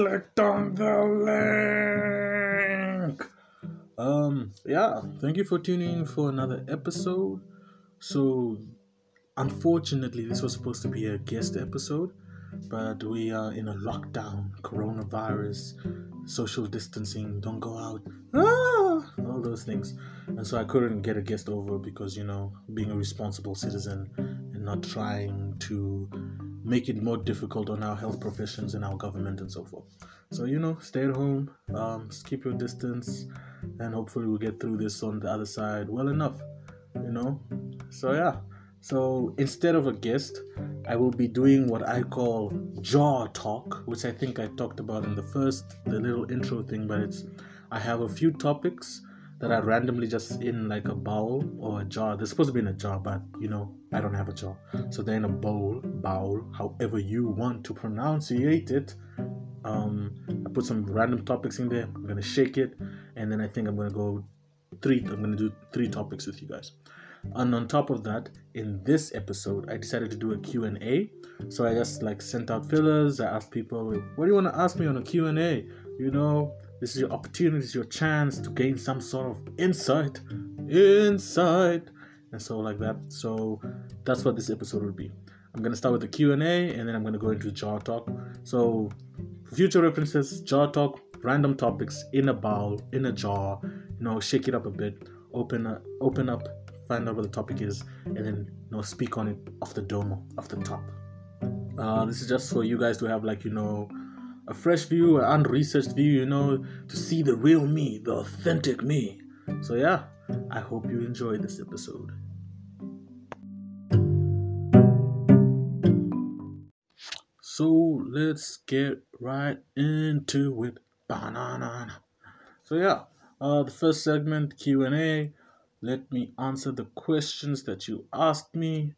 clicked on the link. Um, yeah, thank you for tuning in for another episode. So, unfortunately, this was supposed to be a guest episode, but we are in a lockdown, coronavirus, social distancing, don't go out, ah, all those things. And so I couldn't get a guest over because, you know, being a responsible citizen and not trying to make it more difficult on our health professions and our government and so forth. So, you know, stay at home, um, keep your distance, and hopefully we'll get through this on the other side well enough, you know? So, yeah. So, instead of a guest, I will be doing what I call JarTalk, which I think I talked about in the first, the little intro thing, but it's I have a few topics that are randomly just in like a bowl or a jar. They're supposed to be in a jar, but you know, I don't have a jar. So they're in a bowl, bowl, however you want to pronunciate it. Um, I put some random topics in there. I'm gonna shake it, and then I think I'm gonna go three. I'm gonna do three topics with you guys. And on top of that, in this episode, I decided to do a Q&A. So I just like sent out fillers. I asked people, "What do you want to ask me on a Q&A?" You know, this is your opportunity, is your chance to gain some sort of insight, insight, and so like that. So that's what this episode will be. I'm gonna start with the Q and A, and then I'm gonna go into JarTalk. So future references, JarTalk, random topics in a bowl, in a jar. You know, shake it up a bit, open up, open up, find out what the topic is, and then you know speak on it off the dome, off the top. Uh, this is just for you guys to have like you know a fresh view, an unresearched view, you know, to see the real me, the authentic me. So, yeah, I hope you enjoyed this episode. So, let's get right into it. Banana. So, yeah, uh, the first segment, Q&A. Let me answer the questions that you asked me.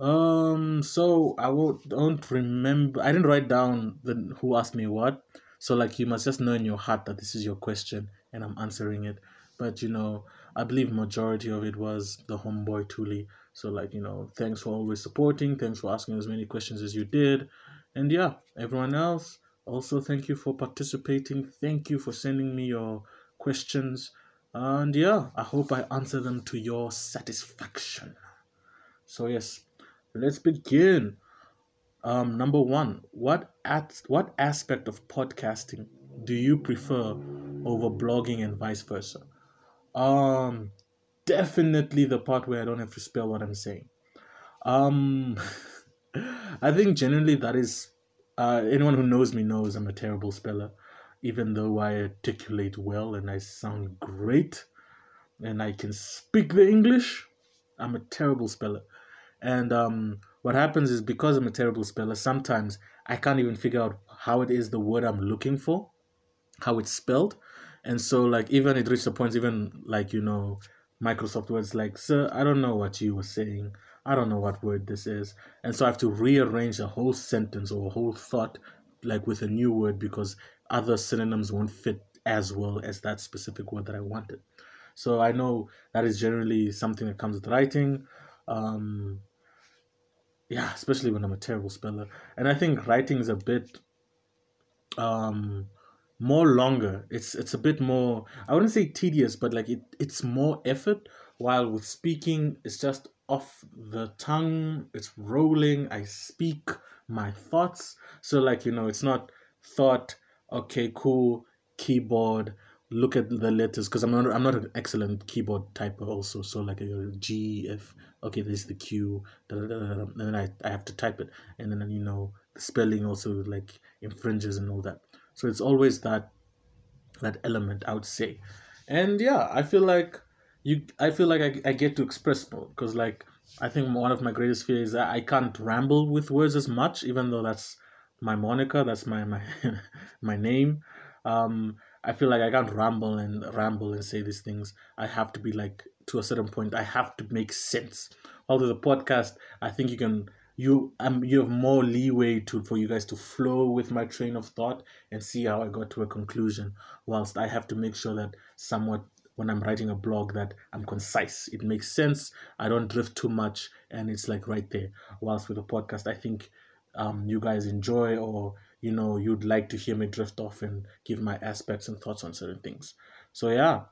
Um, so I won't don't remember. I didn't write down the who asked me what. So like you must just know in your heart that this is your question and I'm answering it. But you know, I believe majority of it was the homeboy Thuli. So like you know, thanks for always supporting. Thanks for asking as many questions as you did. And yeah, everyone else also thank you for participating. Thank you for sending me your questions. And yeah, I hope I answer them to your satisfaction. So yes, let's begin. Um, number one, what at what aspect of podcasting do you prefer over blogging and vice versa? Um, definitely the part where I don't have to spell what I'm saying. Um, I think generally that is. Uh, anyone who knows me knows I'm a terrible speller, even though I articulate well and I sound great, and I can speak the English. I'm a terrible speller. And um, what happens is because I'm a terrible speller, sometimes I can't even figure out how it is the word I'm looking for, how it's spelled. And so, like, even it reached a point, even like, you know, Microsoft words like, Sir, I don't know what you were saying. I don't know what word this is. And so I have to rearrange a whole sentence or a whole thought, like with a new word, because other synonyms won't fit as well as that specific word that I wanted. So I know that is generally something that comes with writing. Um, yeah, especially when I'm a terrible speller. And I think writing is a bit um more longer. It's it's a bit more I wouldn't say tedious, but like it, it's more effort. While with speaking, it's just off the tongue, it's rolling, I speak my thoughts. So like, you know, it's not thought, okay, cool, keyboard, look at the letters because I'm not I'm not an excellent keyboard typer also. So like a G F okay this is the Q da, da, da, and then I, I have to type it and then you know the spelling also like infringes and all that. So it's always that that element I would say. And yeah, I feel like you I feel like I, I get to express more because like I think one of my greatest fears is that I can't ramble with words as much, even though that's my moniker, that's my my my name. Um, I feel like I can't ramble and ramble and say these things. I have to be like to a certain point. I have to make sense. Although the podcast, I think you can you um you have more leeway to for you guys to flow with my train of thought and see how I got to a conclusion. Whilst I have to make sure that somewhat when I'm writing a blog that I'm concise. It makes sense. I don't drift too much and it's like right there. Whilst with a podcast, I think um you guys enjoy or you know you'd like to hear me drift off and give my aspects and thoughts on certain things. So yeah,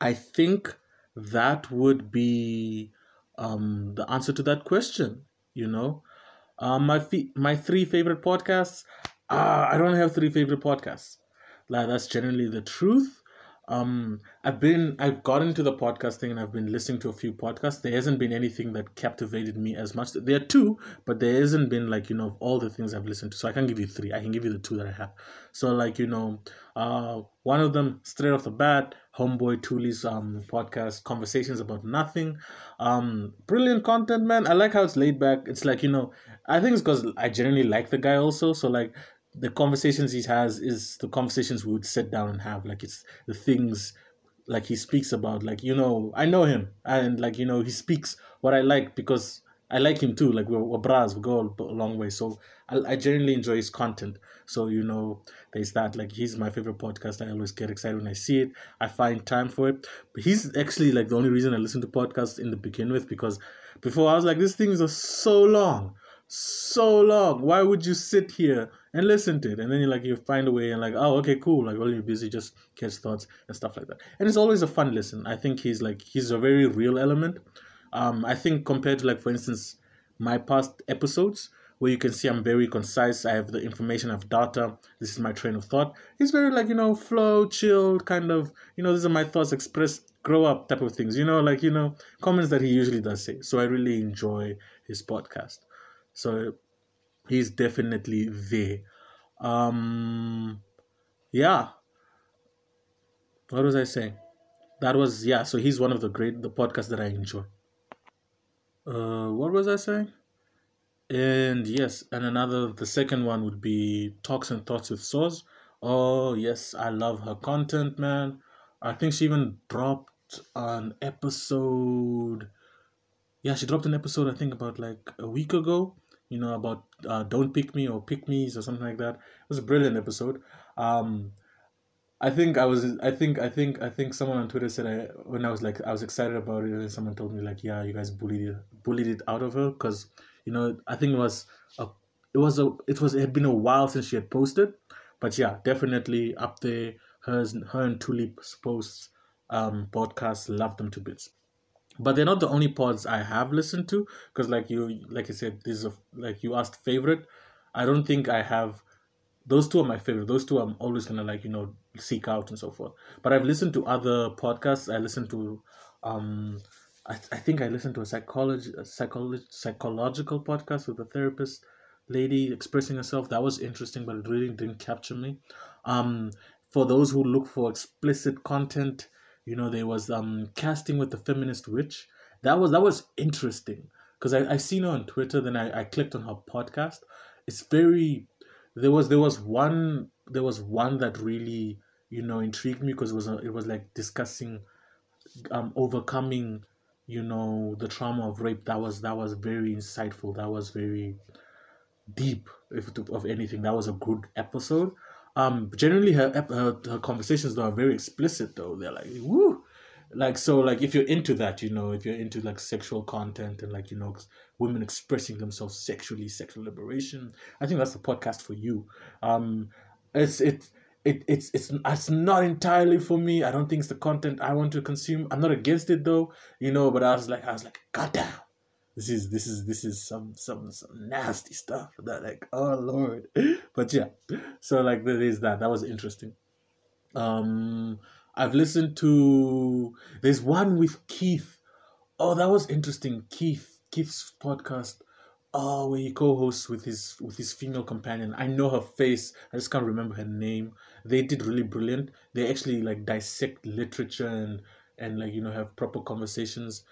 I think that would be um, the answer to that question. You know, um, my fe- my three favorite podcasts. Uh, I don't have three favorite podcasts. Like that's generally the truth. Um, I've been I've got into the podcast thing and I've been listening to a few podcasts. There hasn't been anything that captivated me as much. There are two, but there hasn't been like you know all the things I've listened to. So I can give you three. I can give you the two that I have. So like you know, uh, one of them straight off the bat, Homeboy Thuli's um podcast, conversations about nothing. Um, brilliant content, man. I like how it's laid back. It's like you know, I think it's because I genuinely like the guy also. So like the conversations he has is the conversations we would sit down and have. Like it's the things like he speaks about. Like you know, I know him, and like you know, he speaks what I like because I like him too. Like we're, we're bras, we go a long way. So I, I genuinely enjoy his content. So you know, there's that. Like he's my favorite podcast. I always get excited when I see it. I find time for it. But he's actually like the only reason I listen to podcasts in the begin with because before I was like, this things are so long so long. Why would you sit here and listen to it? And then you like you find a way and like, oh, okay, cool. Like while you're busy, just catch thoughts and stuff like that. And it's always a fun listen. I think he's like he's a very real element. Um, I think compared to like for instance my past episodes where you can see I'm very concise. I have the information, I have data. This is my train of thought. He's very like you know flow, chill, kind of you know these are my thoughts expressed, grow up type of things. You know like you know comments that he usually does say. So I really enjoy his podcast. So he's definitely there. Um, yeah. What was I saying? That was yeah. So he's one of the great the podcasts that I enjoy. Uh, what was I saying? And yes, and another the second one would be Talks and Thoughts with Soz. Oh yes, I love her content, man. I think she even dropped an episode. Yeah, she dropped an episode I think about like a week ago you know, about uh, Don't Pick Me or Pick Me's or something like that. It was a brilliant episode. Um, I think I was, I think, I think, I think someone on Twitter said I, when I was like, I was excited about it, and someone told me like, yeah, you guys bullied it, bullied it out of her because, you know, I think it was a, it was a, it was, it had been a while since she had posted, but yeah, definitely up there. Hers, her and Tulip's posts, um, podcasts, love them to bits but they're not the only pods I have listened to because like you like I said this is a, like you asked favorite. I don't think I have those two are my favorite. Those two I'm always gonna like you know seek out and so forth. But I've listened to other podcasts. I listened to um I, I think I listened to a psychology a psychology psychological podcast with a therapist lady expressing herself. That was interesting but it really didn't capture me. Um for those who look for explicit content you know there was um casting with the feminist witch. That was that was interesting because I, I seen her on twitter then I, I clicked on her podcast. It's very there was there was one there was one that really you know intrigued me because it was a, it was like discussing um overcoming you know the trauma of rape. That was that was very insightful. That was very deep if of anything. That was a good episode um, generally her, her her conversations though are very explicit though. They're like woo, like so like if you're into that, you know, if you're into like sexual content and like you know women expressing themselves sexually, sexual liberation, I think that's the podcast for you. Um, it's it. It, it's it's it's not entirely for me. I don't think it's the content I want to consume. I'm not against it though, you know. But I was like, I was like, God damn, this is this is this is some some some nasty stuff that like oh lord. But yeah. So like there is that. That was interesting. Um i've listened to there's one with keith. Oh that was interesting. Keith keith's podcast. Oh where he co-hosts with his with his female companion. I know her face. I just can't remember her name. They did really brilliant. They actually like dissect literature and and like you know have proper conversations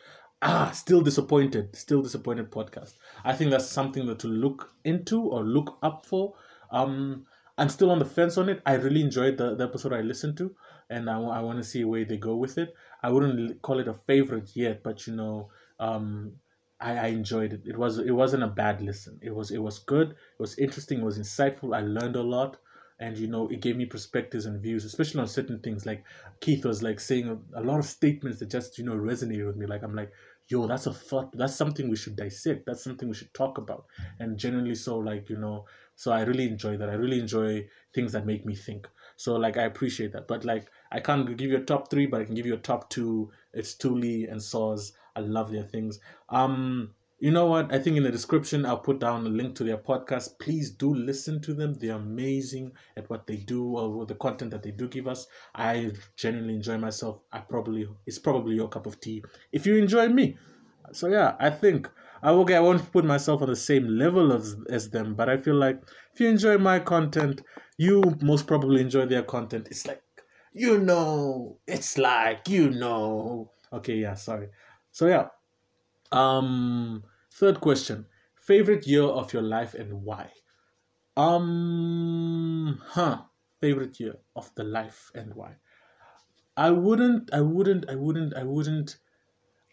ah, still disappointed, still disappointed podcast. I think that's something that to look into or look up for. Um, I'm still on the fence on it. I really enjoyed the, the episode I listened to, and I, I want to see where they go with it. I wouldn't call it a favorite yet, but you know, um, I, I enjoyed it. It was it wasn't a bad listen. It was it was good. It was interesting. It was insightful. I learned a lot and you know it gave me perspectives and views especially on certain things like keith was like saying a, a, lot of statements that just you know resonated with me like i'm like yo, that's a thought. That's something we should dissect. That's something we should talk about. And generally, so like you know, so I really enjoy that. I really enjoy things that make me think. So like I appreciate that. But like I can't give you a top three, but I can give you a top two. It's Thuli and Soz. I love their things. Um, you know what? I think in the description I'll put down a link to their podcast. Please do listen to them. They're amazing at what they do or the content that they do give us. I genuinely enjoy myself. I probably it's probably your cup of tea if you enjoy me. So yeah, I think I okay. I won't put myself on the same level as as them, but I feel like if you enjoy my content, you most probably enjoy their content. It's like you know, it's like you know. Okay, yeah, sorry. So yeah. Um third question. Favorite year of your life and why? Um huh. Favorite year of the life and why? I wouldn't I wouldn't I wouldn't I wouldn't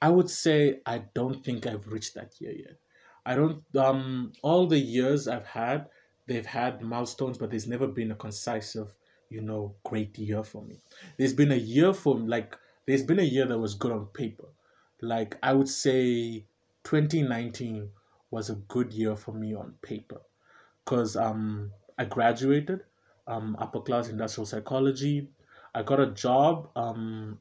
I would say I don't think I've reached that year yet. I don't um all the years I've had, they've had milestones, but there's never been a concisive, you know, great year for me. There's been a year for like there's been a year that was good on paper. Like I would say 2019 was a good year for me on paper. Cause um I graduated, um upper class industrial psychology. I got a job um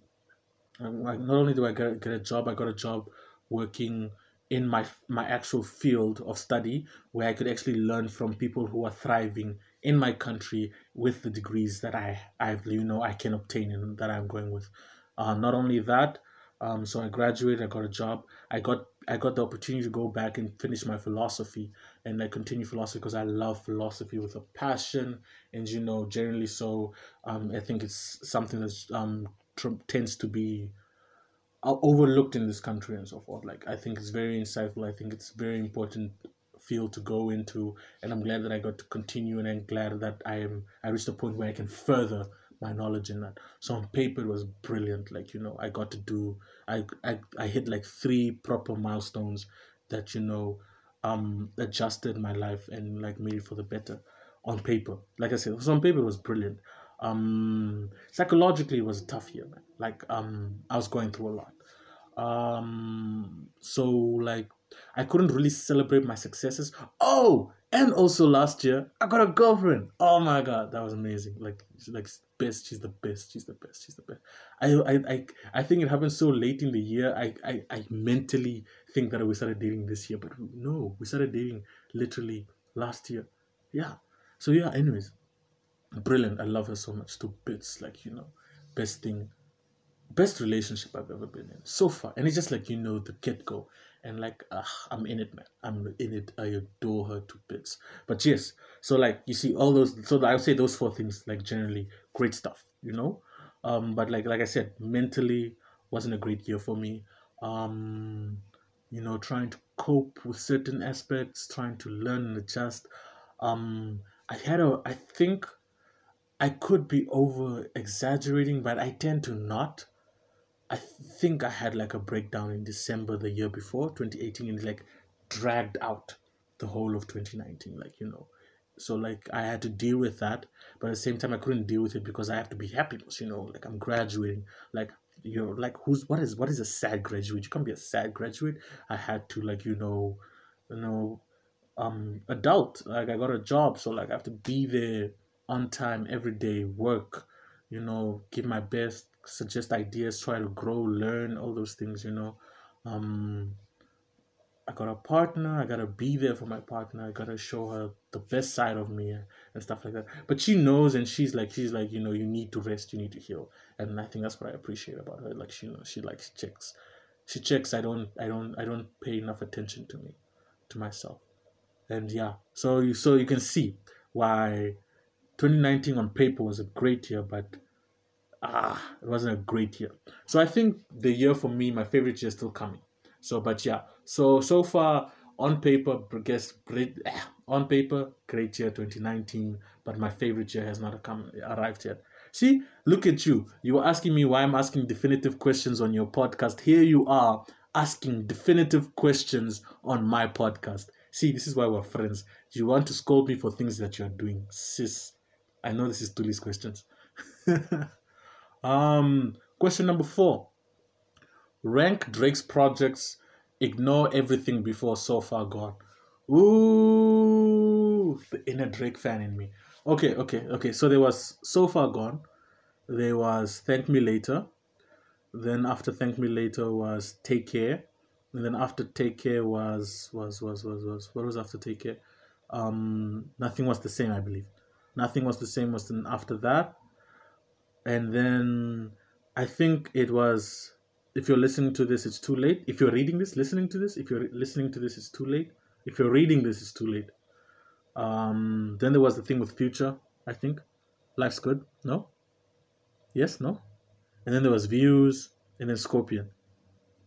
not only do I get, get a job, I got a job working in my my actual field of study where I could actually learn from people who are thriving in my country with the degrees that I I you know I can obtain and that I'm going with. Uh, not only that, um, so I graduated, I got a job, I got I got the opportunity to go back and finish my philosophy and I continue philosophy because I love philosophy with a passion and you know generally so um I think it's something that's um tends to be uh, overlooked in this country and so forth. Like I think it's very insightful. I think it's very important field to go into, and I'm glad that I got to continue, and I'm glad that I am I reached a point where I can further my knowledge in that. So on paper it was brilliant. Like you know, I got to do I I I hit like three proper milestones that you know um adjusted my life and like made it for the better on paper. Like I said, on paper it was brilliant um psychologically it was a tough year man like um i was going through a lot um so like i couldn't really celebrate my successes oh and also last year i got a girlfriend oh my god that was amazing like she's like best she's the best she's the best she's the best i i i, I think it happened so late in the year I, I i mentally think that we started dating this year but no we started dating literally last year yeah so yeah anyways brilliant. I love her so much to bits. Like, you know, best thing, best relationship I've ever been in so far. And it's just like, you know, the get go. And like, uh, I'm in it, man. I'm in it. I adore her to bits. But yes, so like, you see, all those, so I would say those four things, like, generally great stuff, you know? Um, but like, like I said, mentally wasn't a great year for me. Um, you know, trying to cope with certain aspects, trying to learn and adjust. Um, I had a, I think I could be over exaggerating, but I tend to not. I think I had like a breakdown in December the year before, 2018, and like dragged out the whole of 2019, like, you know. So, like, I had to deal with that, but at the same time, I couldn't deal with it because I have to be happy, because, you know, like, I'm graduating. Like, you're like, who's, what is, what is a sad graduate? You can't be a sad graduate. I had to, like, you know, you know, um, adult. Like, I got a job, so, like, I have to be there on time every day, work, you know, give my best, suggest ideas, try to grow, learn, all those things, you know. Um, I got a partner, I gotta be there for my partner, I gotta show her the best side of me and stuff like that. But she knows and she's like she's like, you know, you need to rest, you need to heal. And I think that's what I appreciate about her. Like she you know, she likes checks. She checks I don't I don't I don't pay enough attention to me, to myself. And yeah, so you so you can see why 2019 on paper was a great year, but ah, it wasn't a great year. So I think the year for me, my favorite year is still coming. So, but yeah, so so far on paper, guess great on paper, great year 2019, but my favorite year has not come arrived yet. See, look at you. You were asking me why I'm asking definitive questions on your podcast. Here you are asking definitive questions on my podcast. See, this is why we're friends. You want to scold me for things that you're doing, sis. I know this is Thuli's questions. um, question number four. Rank Drake's projects ignore everything before So Far Gone. Ooh, the inner Drake fan in me. Okay, okay, okay. So there was So Far Gone. There was Thank Me Later. Then after Thank Me Later was Take Care. And then after Take Care was was was was was what was after Take Care? Um, Nothing was the same, I believe. Nothing was the same was then after that. And then I think it was if you're listening to this, it's too late. If you're reading this, listening to this, if you're listening to this, it's too late. If you're reading this, it's too late. Um, then there was the thing with Future, I think. Life's Good, no? Yes, no? And then there was Views, and then Scorpion.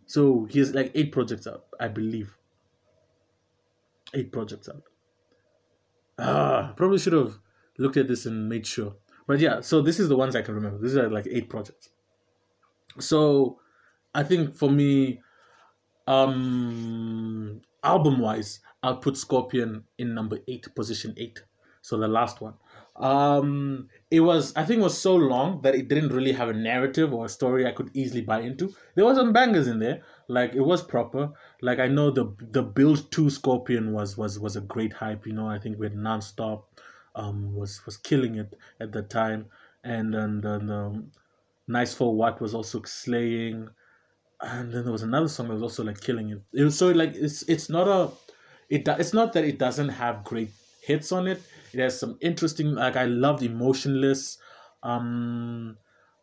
So he has like eight projects out, I believe. Eight projects out. Ah, probably should have looked at this and made sure. But yeah, so this is the ones I can remember. These are like eight projects. So I think for me, um, album wise, I'll put Scorpion in number eight, position eight. So the last one. Um, it was I think it was so long that it didn't really have a narrative or a story I could easily buy into. There was some bangers in there, like it was proper. Like I know the the build to Scorpion was was was a great hype. You know, I think we had nonstop, um, was was killing it at the time, and then and um, Nice for What was also slaying and then there was another song that was also like killing it. It was so like it's it's not a it it's not that it doesn't have great hits on it. It has some interesting like I loved Emotionless. Um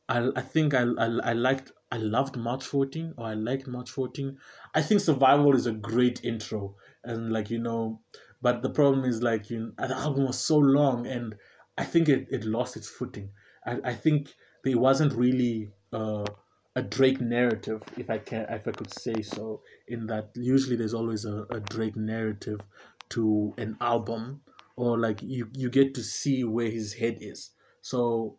I I think I I, I liked I loved March 14 or I liked March 14. I think Survival is a great intro and like you know but the problem is like you know, the album was so long and I think it, it lost its footing. I, I think it wasn't really uh a Drake narrative, if I can, if I could say so. In that, usually there's always a, a Drake narrative to an album, or like you you get to see where his head is. So,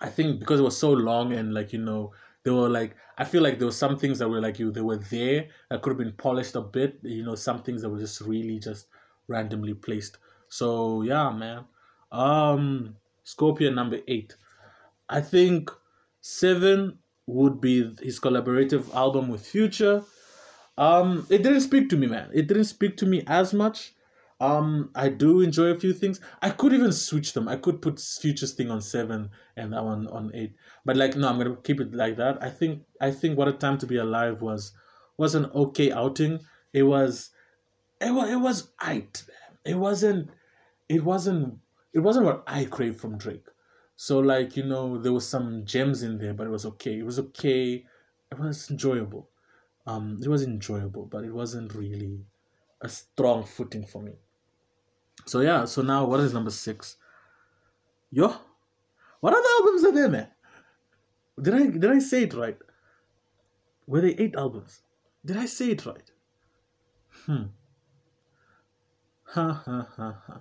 I think because it was so long and like you know there were like I feel like there were some things that were like you they were there that could have been polished a bit. You know, some things that were just really just randomly placed. So yeah, man. Um, Scorpion number eight. I think seven would be his collaborative album with Future. Um, it didn't speak to me, man. It didn't speak to me as much. Um, I do enjoy a few things. I could even switch them. I could put Future's thing on seven and that one on eight. But like, no, I'm gonna keep it like that. I think I think what a time to be alive was was an okay outing. It was, it was it was it. It wasn't, it wasn't, it wasn't what I crave from Drake. So like you know there was some gems in there, but it was okay. It was okay. It was enjoyable. Um, it was enjoyable, but it wasn't really a strong footing for me. So yeah. So now what is number six? Yo, what other albums are there, man? Did I did I say it right? Were they eight albums? Did I say it right? Hmm. Ha ha ha ha.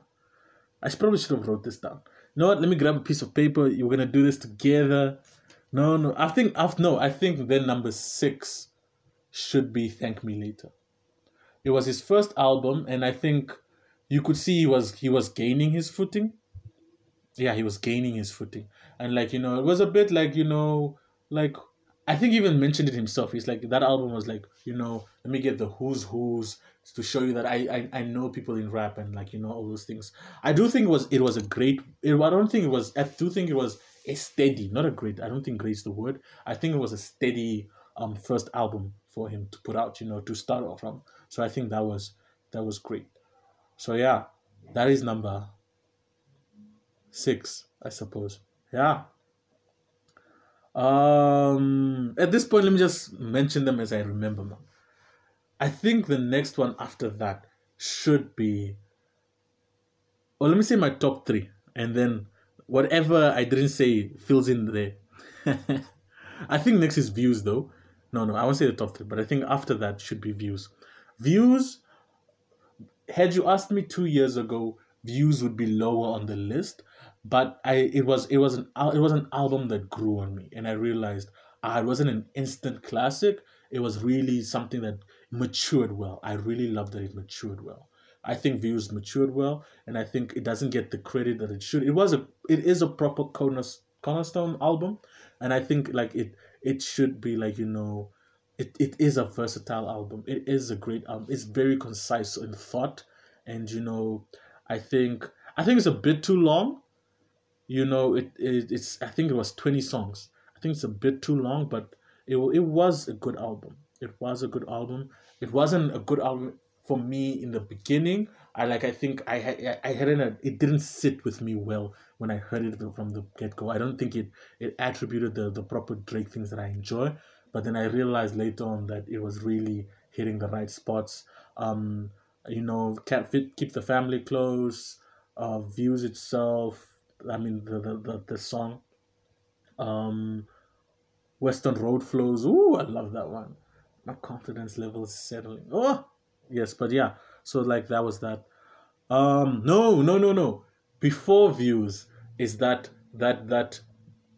I probably should have wrote this down know what? Let me grab a piece of paper. You're gonna do this together. No, no. I think I've no. I think then number six should be "Thank Me Later." It was his first album, and I think you could see he was he was gaining his footing. Yeah, he was gaining his footing, and like you know, it was a bit like you know, like I think he even mentioned it himself. He's like that album was like you know, let me get the who's who's to show you that I, I I know people in rap and like you know all those things. I do think it was it was a great. It, I don't think it was. I do think it was a steady, not a great. I don't think great is the word. I think it was a steady um first album for him to put out. You know to start off from. So I think that was that was great. So yeah, that is number six, I suppose. Yeah. Um, at this point, let me just mention them as I remember them. I think the next one after that should be. Well, let me say my top three, and then whatever I didn't say fills in there. I think next is views, though. No, no, I won't say the top three, but I think after that should be views. Views. Had you asked me two years ago, views would be lower on the list, but I it was it was an it was an album that grew on me, and I realized ah, it wasn't an instant classic. It was really something that matured well. I really love that it matured well. I think Views matured well, and I think it doesn't get the credit that it should. It was a, it is a proper cornerstone album, and I think like it, it should be like you know, it, it is a versatile album. It is a great album. It's very concise in thought, and you know, I think I think it's a bit too long. You know, it, it it's I think it was twenty songs. I think it's a bit too long, but it it was a good album. It was a good album. It wasn't a good album for me in the beginning. I like I think I had I hadn't a, it didn't sit with me well when I heard it from the get go. I don't think it it attributed the the proper Drake things that I enjoy. But then I realized later on that it was really hitting the right spots. Um, you know, keep keep the family close. Uh, views itself. I mean the the the, the song. Um, Weston Road Flows. Ooh, I love that one. My confidence level settling. Oh, yes, but yeah. So like that was that. Um, no, no, no, no. Before views is that that that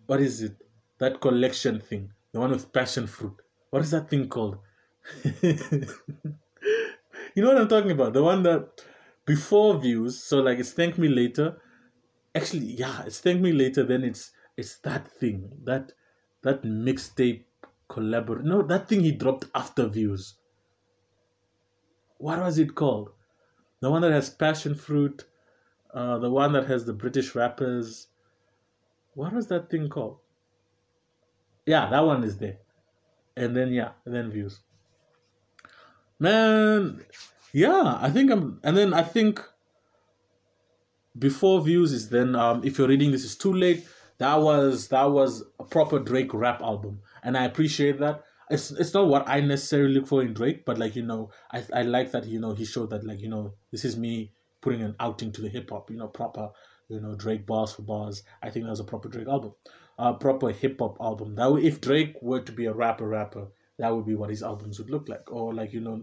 what is it? That collection thing, the one with passion fruit. What is that thing called? you know what I'm talking about? The one that before views. So like it's thank me later. Actually, yeah, it's thank me later. Then it's it's that thing that that mixtape collaborate. No, that thing he dropped after views. What was it called? The one that has passion fruit. Uh, the one that has the British rappers. What was that thing called? Yeah, that one is there. And then yeah, and then views. Man, yeah, I think I'm and then I think before views is then um if you're reading this is too late that was that was a proper Drake rap album, and I appreciate that. It's it's not what I necessarily look for in Drake, but like you know, I I like that you know he showed that like you know this is me putting an outing to the hip hop, you know, proper you know Drake bars for bars. I think that was a proper Drake album, a proper hip hop album. That if Drake were to be a rapper rapper, that would be what his albums would look like, or like you know,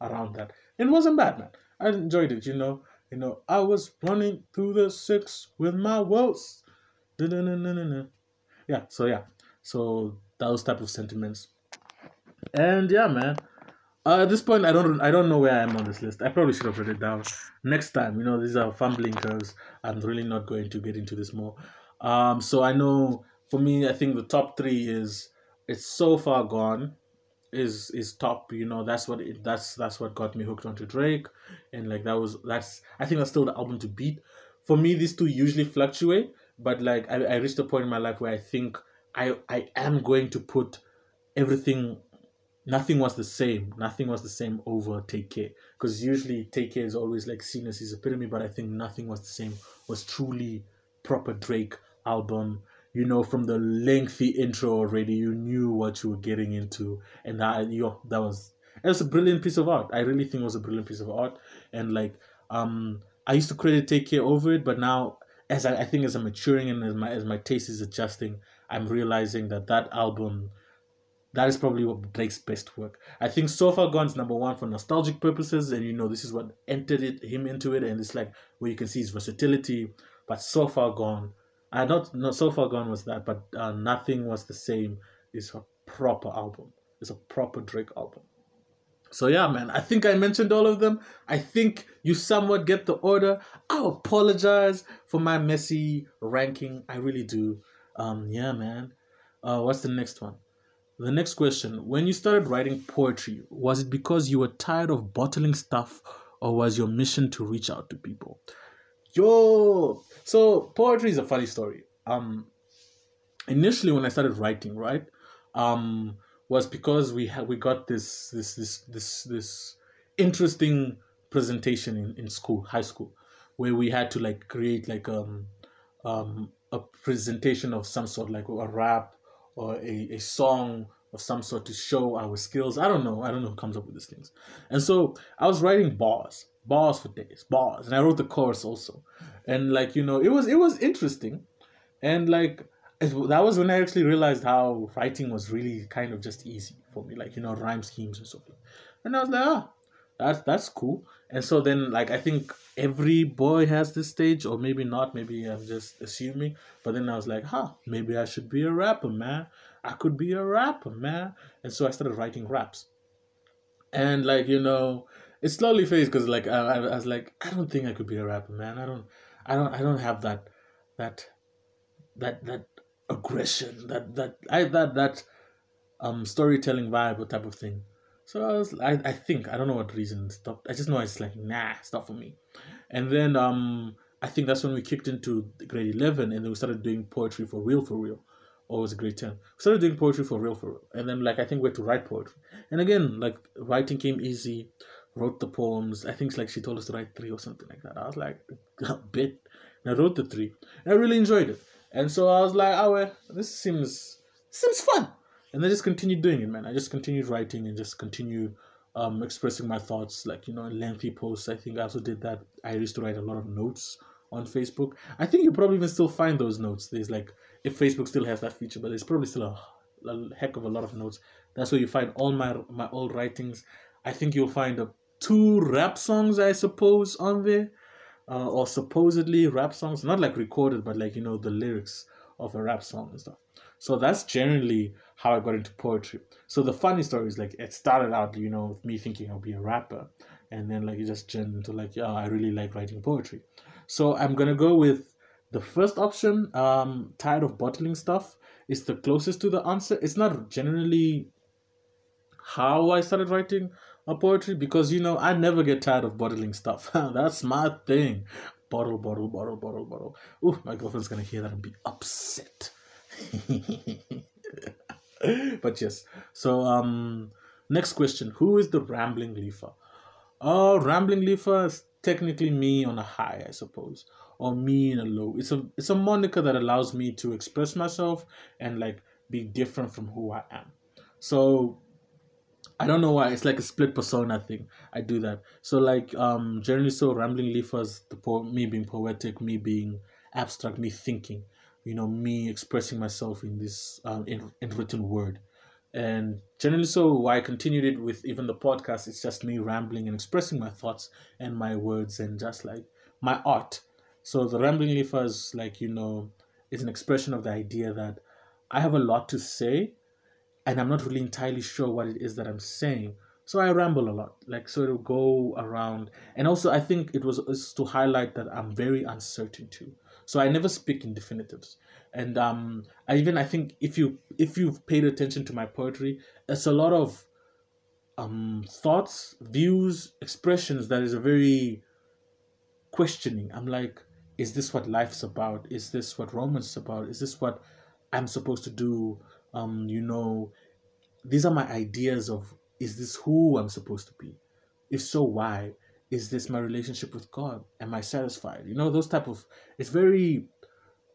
around that. It wasn't bad, man. I enjoyed it, you know. You know, I was running through the six with my woes. Yeah, so yeah. So those type of sentiments. And yeah, man. Uh, at this point, I don't I don't know where I am on this list. I probably should have written it down. Next time, you know, these are fumbling curves. I'm really not going to get into this more. Um, so I know for me, I think the top three is it's so far gone. Is is top, you know. That's what it, that's that's what got me hooked onto Drake, and like that was that's I think that's still the album to beat. For me, these two usually fluctuate but like I, I reached a point in my life where I think I I am going to put everything nothing was the same nothing was the same over take care. Because usually take care is always like seen as his epitome but i think nothing was the same. Was truly proper drake album. You know from the lengthy intro already you knew what you were getting into. And that you that was it was a brilliant piece of art. I really think it was a brilliant piece of art. And like um i used to credit take care over it but now as I, I think as I'm maturing and as my as my taste is adjusting, I'm realizing that that album, that is probably what Drake's best work. I think So Far Gone's number one for nostalgic purposes, and you know this is what entered it him into it, and it's like where you can see his versatility. But So Far Gone, I not not So Far Gone was that, but uh, Nothing was the same. Is a proper album. It's a proper Drake album. So yeah, man, I think I mentioned all of them. I think you somewhat get the order. I apologize for my messy ranking. I really do. Um, yeah, man. Uh, what's the next one? The next question: When you started writing poetry, was it because you were tired of bottling stuff, or was your mission to reach out to people? Yo, so poetry is a funny story. Um, initially when I started writing, right, um was because we had we got this this this this this interesting presentation in, in school, high school, where we had to like create like um um a presentation of some sort, like a rap or a, a song of some sort to show our skills. I don't know. I don't know who comes up with these things. And so I was writing bars, bars for days, bars, and I wrote the chorus also. And like you know, it was it was interesting, and like that was when I actually realized how writing was really kind of just easy for me, like you know rhyme schemes and so stuff. And I was like, ah, that's that's cool. And so then, like I think every boy has this stage, or maybe not. Maybe I'm just assuming. But then I was like, huh, maybe I should be a rapper, man. I could be a rapper, man. And so I started writing raps. And like you know, it slowly fades because like I, I was like, I don't think I could be a rapper, man. I don't, I don't, I don't have that, that, that that aggression that that I that that um storytelling vibe or type of thing. So I was I, I think I don't know what reason stopped. I just know it's like nah, stop for me. And then um I think that's when we kicked into grade eleven and then we started doing poetry for real for real. Or was it grade ten? We started doing poetry for real for real. And then like I think we had to write poetry. And again, like writing came easy, wrote the poems. I think it's like she told us to write three or something like that. I was like a bit. And I wrote the three. And I really enjoyed it. And so I was like, oh well, this seems seems fun and I just continued doing it, man. I just continued writing and just continue um, expressing my thoughts, like you know, lengthy posts. I think I also did that. I used to write a lot of notes on Facebook. I think you probably even still find those notes. There's like if Facebook still has that feature, but there's probably still a, a heck of a lot of notes. That's where you find all my my old writings. I think you'll find a, two rap songs, I suppose, on there, uh, or supposedly rap songs, not like recorded, but like you know the lyrics of a rap song and stuff. So that's generally how I got into poetry. So the funny story is like it started out, you know, with me thinking I'll be a rapper, and then like it just turned into like, yeah, I really like writing poetry. So I'm gonna go with the first option. Um, tired of bottling stuff is the closest to the answer. It's not generally how I started writing a poetry because you know I never get tired of bottling stuff. That's my thing. Bottle, bottle, bottle, bottle, bottle. Ooh, my girlfriend's gonna hear that and be upset. but yes. So um next question. Who is the rambling leafer? Oh, rambling leafer is technically me on a high, I suppose. Or me in a low. It's a it's a moniker that allows me to express myself and like be different from who I am. So I don't know why it's like a split persona thing. I do that. So like um generally so rambling leafers the po- me being poetic, me being abstract, me thinking you know me expressing myself in this um, in, in written word. And generally so i continued it with even the podcast. It's just me rambling and expressing my thoughts and my words and just like my art. So the rambling leafer is like you know is an expression of the idea that i have a lot to say and i'm not really entirely sure what it is that i'm saying. So i ramble a lot like so it'll go around. And also i think it was to highlight that i'm very uncertain too so I never speak in definitives. And um, I even I think if you if you've paid attention to my poetry, it's a lot of um thoughts, views, expressions that is a very questioning. I'm like, is this what life's about? Is this what romance is about? Is this what I'm supposed to do? Um, you know, these are my ideas of is this who I'm supposed to be? If so, why? Is this my relationship with God? Am I satisfied? You know, those type of it's very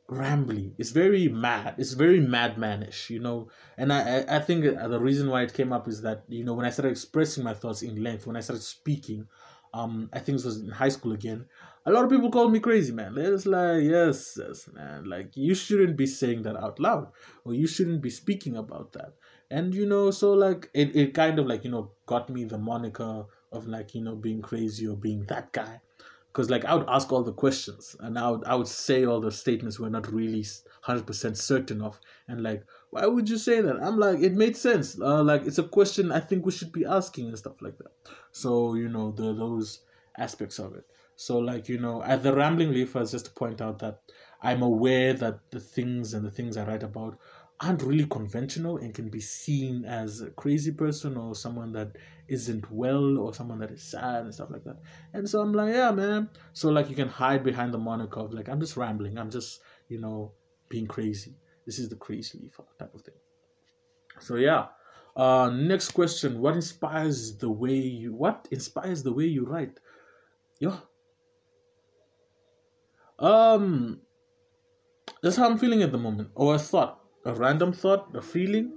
rambly. It's very mad. It's very madmanish, you know. And I, I think the reason why it came up is that you know when I started expressing my thoughts in length, when I started speaking, um, I think it was in high school again. A lot of people called me crazy, man. It's like, yes, yes, man. Like you shouldn't be saying that out loud, or you shouldn't be speaking about that. And you know, so like it, it kind of like you know got me the moniker of like you know being crazy or being that guy. Because like I would ask all the questions and I would I would say all the statements we're not really hundred percent certain of. And like why would you say that? I'm like it made sense. Uh, like it's a question I think we should be asking and stuff like that. So you know the those aspects of it. So like you know at the rambling leaf was just to point out that I'm aware that the things and the things I write about aren't really conventional and can be seen as a crazy person or someone that isn't well or someone that is sad and stuff like that. And so I'm like, yeah, man. So like you can hide behind the moniker of like I'm just rambling. I'm just you know being crazy. This is the crazy leaf type of thing. So yeah. Uh, next question: What inspires the way you? What inspires the way you write? Yeah. Um, that's how I'm feeling at the moment, or a thought a random thought, a feeling,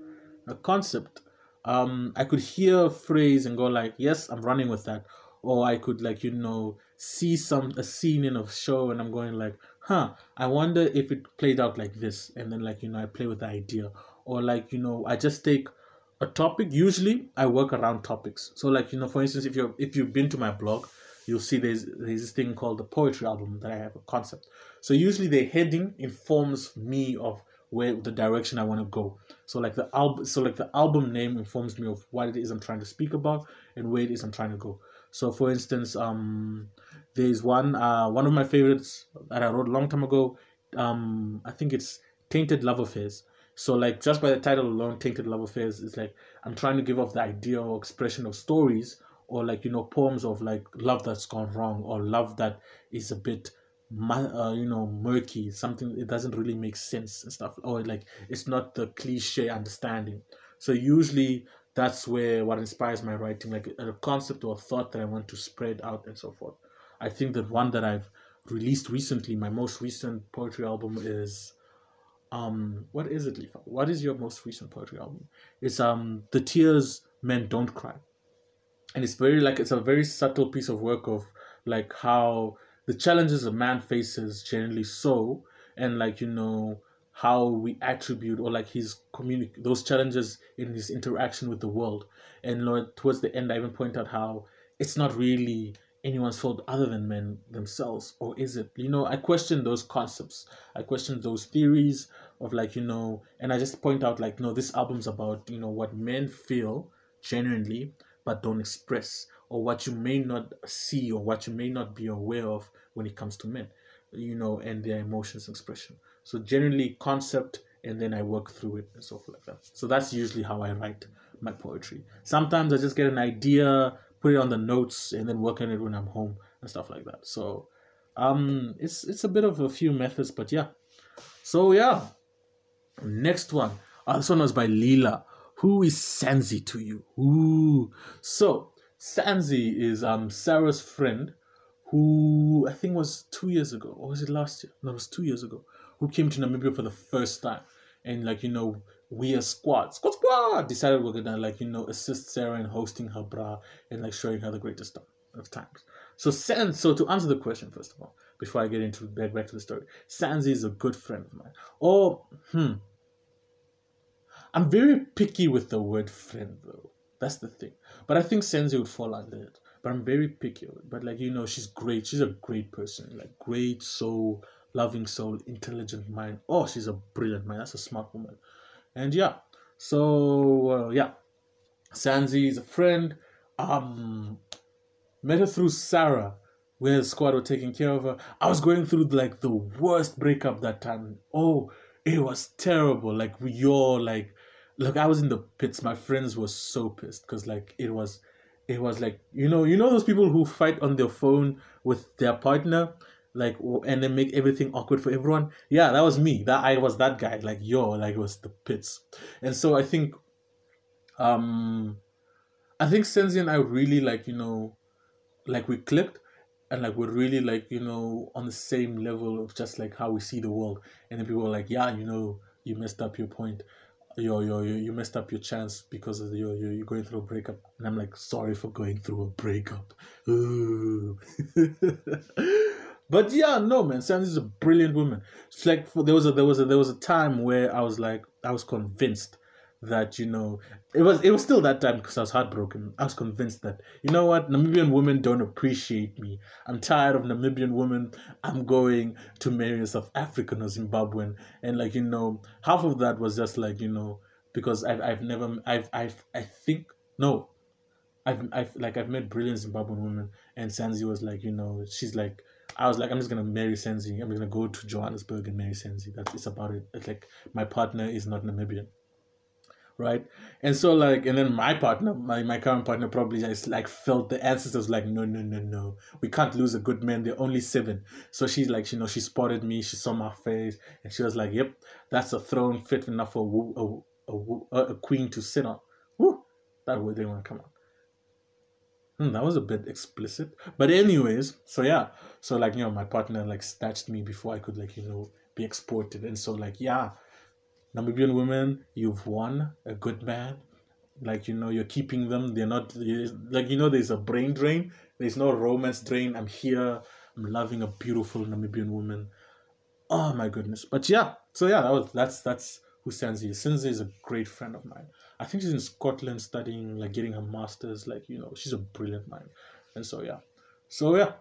a concept. Um, I could hear a phrase and go like, "Yes, I'm running with that," or I could like you know see some a scene in a show and I'm going like, "Huh, I wonder if it played out like this," and then like you know I play with the idea, or like you know I just take a topic. Usually I work around topics. So like you know, for instance, if you're if you've been to my blog, you'll see there's there's this thing called the poetry album that I have a concept. So usually the heading informs me of where the direction I want to go. So like the album, so like the album name informs me of what it is I'm trying to speak about and where it is I'm trying to go. So for instance, um, there's one uh one of my favorites that I wrote a long time ago. Um, I think it's Tainted Love Affairs, So like just by the title alone, Tainted Love Affairs is like I'm trying to give off the idea or expression of stories or like you know poems of like love that's gone wrong or love that is a bit uh, you know murky something it doesn't really make sense and stuff or like it's not the cliche understanding. So usually that's where what inspires my writing like a concept or a thought that i want to spread out and so forth. I think that one that i've released recently my most recent poetry album is um what is it Lifa? what is your most recent poetry album? It's um the tears men don't cry. And it's very like it's a very subtle piece of work of like how the challenges a man faces generally so and like you know how we attribute or like his communic those challenges in his interaction with the world. And Lord, towards the end i even point out how it's not really anyone's fault other than men themselves or is it? You know i question those concepts. I question those theories of like you know and i just point out like no this album's about you know what men feel genuinely but don't express or what you may not see or what you may not be aware of when it comes to men you know and their emotions expression so generally concept and then i work through it and so forth like that so that's usually how i write my poetry sometimes i just get an idea put it on the notes and then work on it when i'm home and stuff like that so um it's it's a bit of a few methods but yeah so yeah next one uh, this one was by Lila. Who is Sanzi to you? Ooh. So Sanzi is um Sarah's friend who I think was two years ago, or was it last year? No, it was two years ago, who came to Namibia for the first time. And like, you know, we as squad, squad squad decided we're gonna like, you know, assist Sarah in hosting her bra and like showing her the greatest of times. So San so to answer the question first of all, before I get into back back to the story, Sanzi is a good friend of mine. Oh, hmm, I'm very picky with the word friend though. That's the thing. But I think Senzi would fall under it. But I'm very picky. But like you know, she's great. She's a great person. Like great soul, loving soul, intelligent mind. Oh, she's a brilliant mind. That's a smart woman. And yeah. So uh, yeah, Sanzi is a friend. Um, met her through Sarah, where the squad were taking care of her. I was going through like the worst breakup that time. Oh, it was terrible. Like we all like look i was in the pits. My friends were so pissed because like it was it was like you know you know those people who fight on their phone with their partner like and then make everything awkward for everyone? Yeah that was me. That i was that guy. Like yo like it was the pits. And so i think um i think senzi and i really like you know like we clicked and like we're really like you know on the same level of just like how we see the world. And then people were like yeah you know you messed up your point yo yo yo you messed up your chance because of your you're going through a breakup. And i'm like sorry for going through a breakup. But yeah no man Sandy is a brilliant woman. It's like for, there was a there was a there was a time where i was like i was convinced that you know it was it was still that time because I was heartbroken. I was convinced that you know what Namibian women don't appreciate me. I'm tired of Namibian women. I'm going to marry a South African or Zimbabwean, and like you know, half of that was just like you know because I've I've never I've I've I think no, I've I've like I've met brilliant Zimbabwean women, and Sanzi was like you know she's like. I was like, I'm just gonna marry Senzi. I'm gonna go to Johannesburg and marry Senzi. That's it's about it. It's like my partner is not Namibian right? And so like, and then my partner, my, my current partner probably just like felt the ancestors like, no, no, no, no, we can't lose a good man. They're only seven. So she's like, you know, she spotted me, she saw my face, and she was like, yep, that's a throne fit enough for a, a, a, a queen to sit on. Woo, that word didn't want to come out. Hmm, that was a bit explicit. But anyways, so yeah. So like, you know, my partner like snatched me before I could like, you know, be exported. And so like, yeah, Namibian women, you've won a good man. Like you know, you're keeping them. They're not like you know. There's a brain drain. There's no romance drain. I'm here. I'm loving a beautiful Namibian woman. Oh my goodness! But yeah, so yeah, that was that's that's who Sanzi is. Sanzi is a great friend of mine. I think she's in Scotland studying, like getting her masters. Like you know, she's a brilliant mind. And so yeah, so yeah,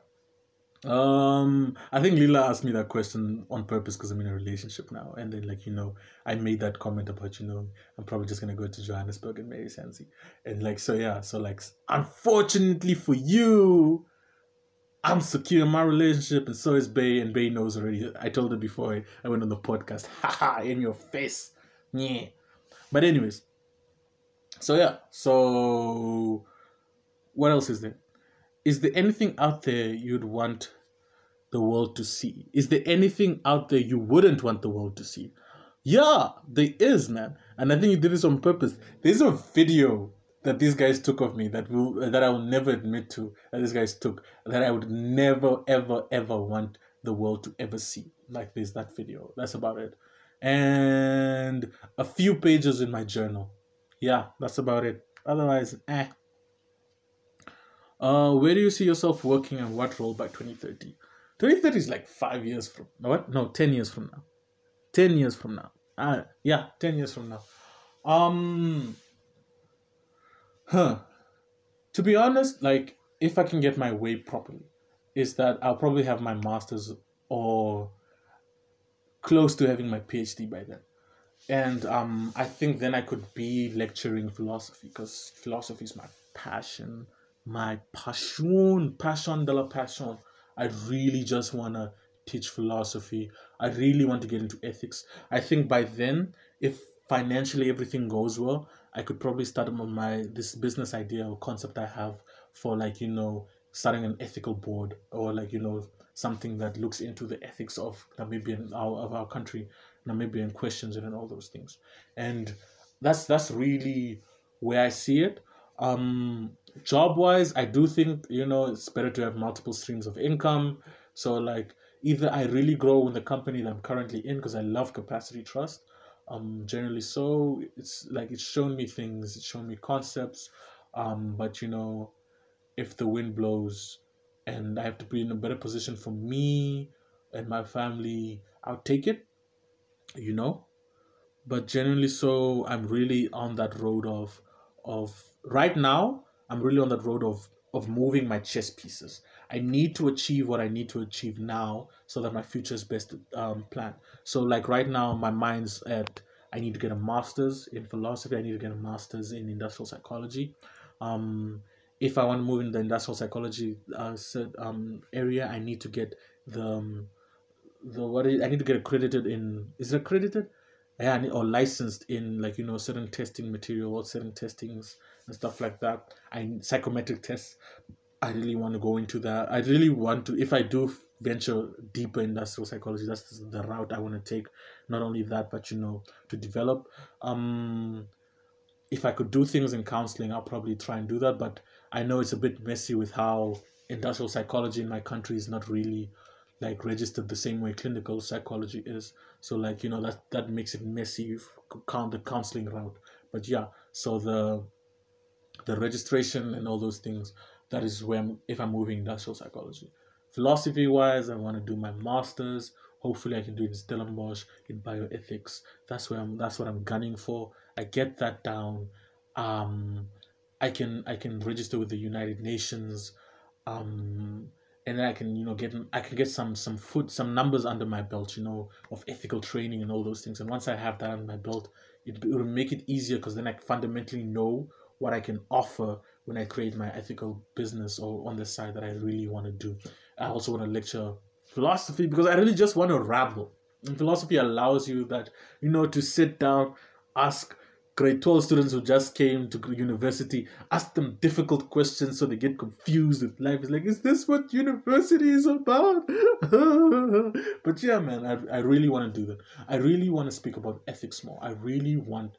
um, I think Lila asked me that question on purpose because I'm in a relationship now, and then like you know, I made that comment about you know I'm probably just gonna go to Johannesburg and marry Sansi, and like so yeah, so like unfortunately for you, I'm secure in my relationship, and so is Bay, and Bay knows already. I told her before I went on the podcast, haha, in your face. yeah. But anyways, so yeah, so what else is there? Is there anything out there you'd want the world to see? Is there anything out there you wouldn't want the world to see? Yeah, there is, man. And I think you did this on purpose. There's a video that these guys took of me that will that I will never admit to that these guys took that I would never ever ever want the world to ever see. Like this that video. That's about it. And a few pages in my journal. Yeah, that's about it. Otherwise, eh. Uh, where do you see yourself working and what role by 2030? 2030 is like five years from what? No, 10 years from now. 10 years from now. Uh, yeah, 10 years from now. Um, huh. To be honest, like, if I can get my way properly, is that I'll probably have my master's or close to having my PhD by then. And um, I think then I could be lecturing philosophy because philosophy is my passion my passion, passion de la passion. I really just want to teach philosophy. I really want to get into ethics. I think by then, if financially everything goes well, I could probably start on my this business idea or concept I have for like you know starting an ethical board or like you know something that looks into the ethics of Namibian our, of our country, Namibian questions and all those things. And that's that's really where I see it. Um, job wise, I do think you know it's better to have multiple streams of income. So like either I really grow in the company that I'm currently in because I love capacity trust. Um, generally, so it's like it's shown me things, it's shown me concepts. Um, but you know, if the wind blows and I have to be in a better position for me and my family, I'll take it. You know, but generally, so I'm really on that road of of right now I'm really on that road of of moving my chess pieces. I need to achieve what I need to achieve now so that my future is best um, planned. So like right now, my mind's at I need to get a master's in philosophy. I need to get a master's in industrial psychology. Um, if I want to move in the industrial psychology uh, um, area, I need to get the um, the what is, I need to get accredited in. Is it accredited? Yeah, or licensed in like you know certain testing material or certain testings and stuff like that. I psychometric tests. I really want to go into that. I really want to. If I do venture deeper industrial psychology, that's the route I want to take. Not only that, but you know, to develop. Um, if I could do things in counseling, I'll probably try and do that. But I know it's a bit messy with how industrial psychology in my country is not really like registered the same way clinical psychology is. So like you know that that makes it messy. Count the counseling route, but yeah. So the the registration and all those things. That is where I'm, if I'm moving industrial psychology. Philosophy wise, I want to do my masters. Hopefully, I can do it in Stellenbosch in bioethics. That's where I'm. That's what I'm gunning for. I get that down. Um, I can I can register with the United Nations. Um, and then I can you know get I can get some some foot some numbers under my belt you know of ethical training and all those things and once I have that on my belt it, it will make it easier because then I fundamentally know what I can offer when I create my ethical business or on the side that I really want to do. I also want to lecture philosophy because I really just want to rabble. And philosophy allows you that, you know, to sit down, ask grade 12 students who just came to university, ask them difficult questions so they get confused with life. It's like, is this what university is about? but yeah, man, I, I really want to do that. I really want to speak about ethics more. I really want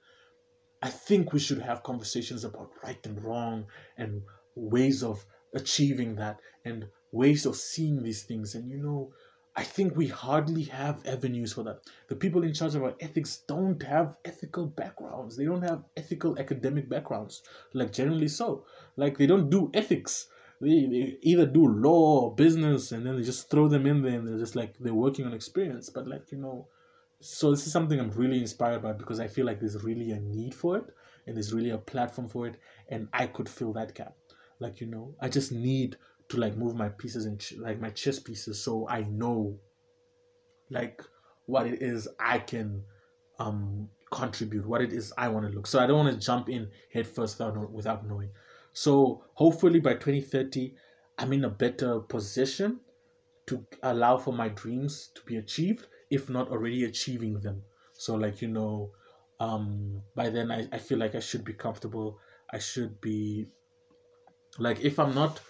I think we should have conversations about right and wrong and ways of achieving that and ways of seeing these things. And you know, I think we hardly have avenues for that. The people in charge of our ethics don't have ethical backgrounds. They don't have ethical academic backgrounds, like generally so. Like they don't do ethics. They, they either do law or business and then they just throw them in there and they're just like they're working on experience. But like, you know, so this is something I'm really inspired by because I feel like there's really a need for it and there's really a platform for it and I could fill that gap. Like you know, I just need to like move my pieces and ch- like my chess pieces so I know like what it is I can um contribute, what it is I want to look. So I don't want to jump in head first without without knowing. So hopefully by 2030 I'm in a better position to allow for my dreams to be achieved if not already achieving them. So like you know, um by then I, I feel like i should be comfortable i should be like if i'm not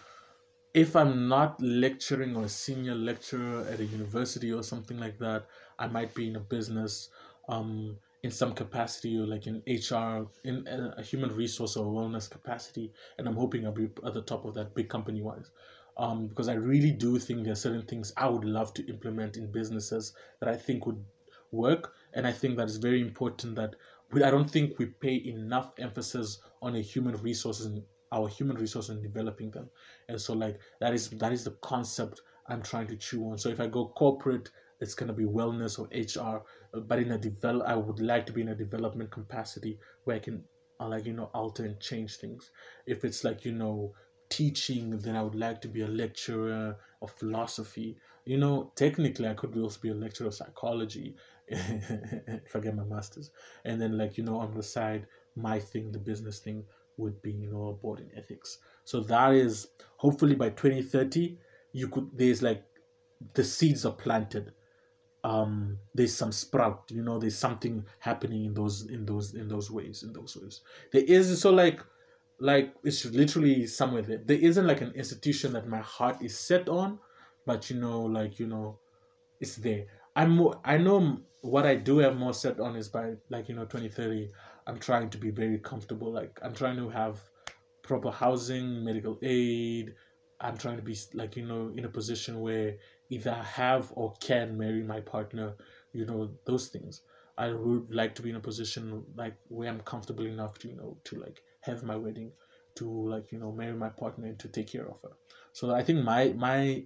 if i'm not lecturing or a senior lecturer at a university or something like that i might be in a business um in some capacity or like in hr in a human resource or wellness capacity and i'm hoping i'll be at the top of that big company wise um, because I really do think there are certain things I would love to implement in businesses that I think would work, and I think that it's very important that we, I don't think we pay enough emphasis on a human resources and our human resources and developing them, and so like that is that is the concept I'm trying to chew on. So if I go corporate, it's gonna be wellness or HR, but in a develop, I would like to be in a development capacity where I can, uh, like you know, alter and change things. If it's like you know teaching, then I would like to be a lecturer of philosophy. You know, technically, I could also be a lecturer of psychology if I get my master's. And then, like, you know, on the side, my thing, the business thing, would be, you know, board in ethics. So that is hopefully by 2030, you could, there's like, the seeds are planted um there's some sprout you know there's something happening in those in those in those ways in those ways there is so like like it's literally somewhere there. There isn't like an institution that my heart is set on, but you know, like you know, it's there. I'm more. I know what I do have more set on is by like you know 2030. I'm trying to be very comfortable. Like I'm trying to have proper housing, medical aid. I'm trying to be like you know in a position where either I have or can marry my partner. You know those things. I would like to be in a position like where I'm comfortable enough to you know to like have my wedding to like you know marry my partner and to take care of her. So i think my my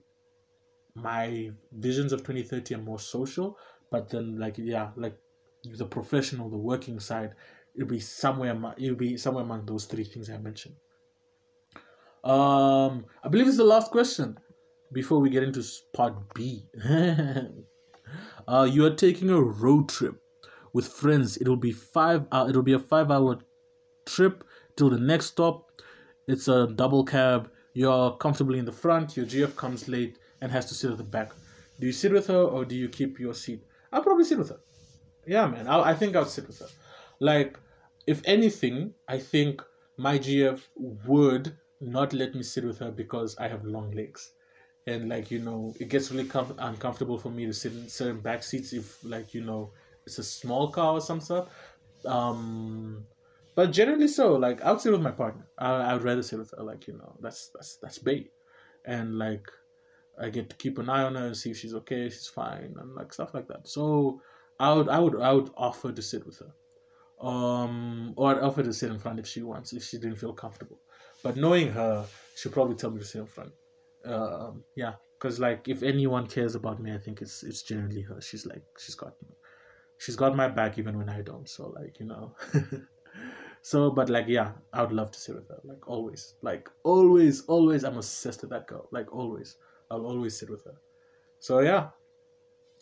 my visions of 2030 are more social but then like yeah like the professional the working side it'll be somewhere it'll be somewhere among those three things i mentioned. Um i believe it's the last question before we get into part b. Uh you are taking a road trip with friends. It'll be five uh, it'll be a five hour trip till the next stop. It's a double cab. You're comfortably in the front. Your GF comes late and has to sit at the back. Do you sit with her or do you keep your seat? I'll probably sit with her. Yeah, man. I'll, I think I'll sit with her. Like, if anything, I think my GF would not let me sit with her because I have long legs. And, like, you know, it gets really com- uncomfortable for me to sit in certain back seats if, like, you know, it's a small car or some stuff. Um, but generally, so like I would sit with my partner. I I would rather sit with her. Like you know, that's that's that's bait, and like I get to keep an eye on her, see if she's okay, she's fine, and like stuff like that. So I would I would I would offer to sit with her, um, or I'd offer to sit in front if she wants, if she didn't feel comfortable. But knowing her, she'll probably tell me to sit in front. Um, yeah, because like if anyone cares about me, I think it's it's generally her. She's like she's got she's got my back even when I don't. So like you know. So, but like, yeah, I would love to sit with her. Like always, like always, always. I'm obsessed with that girl. Like always, I'll always sit with her. So yeah,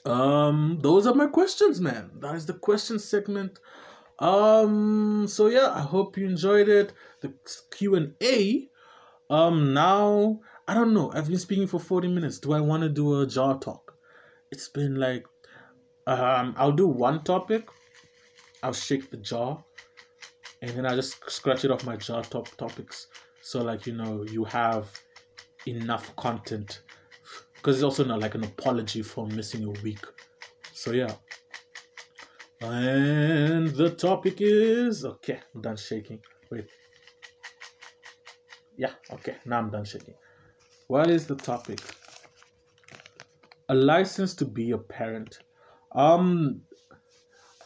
um, those are my questions, man. That is the question segment. Um, so yeah, I hope you enjoyed it. The Q and A. Um, now I don't know. I've been speaking for forty minutes. Do I want to do a JarTalk? It's been like, um, I'll do one topic. I'll shake the jar and then I just scratch it off my jar top topics. So like you know you have enough content because it's also not like an apology for missing a week. So yeah. And the topic is okay. I'm done shaking. Wait. Yeah. Okay. Now I'm done shaking. What is the topic? A license to be a parent. Um,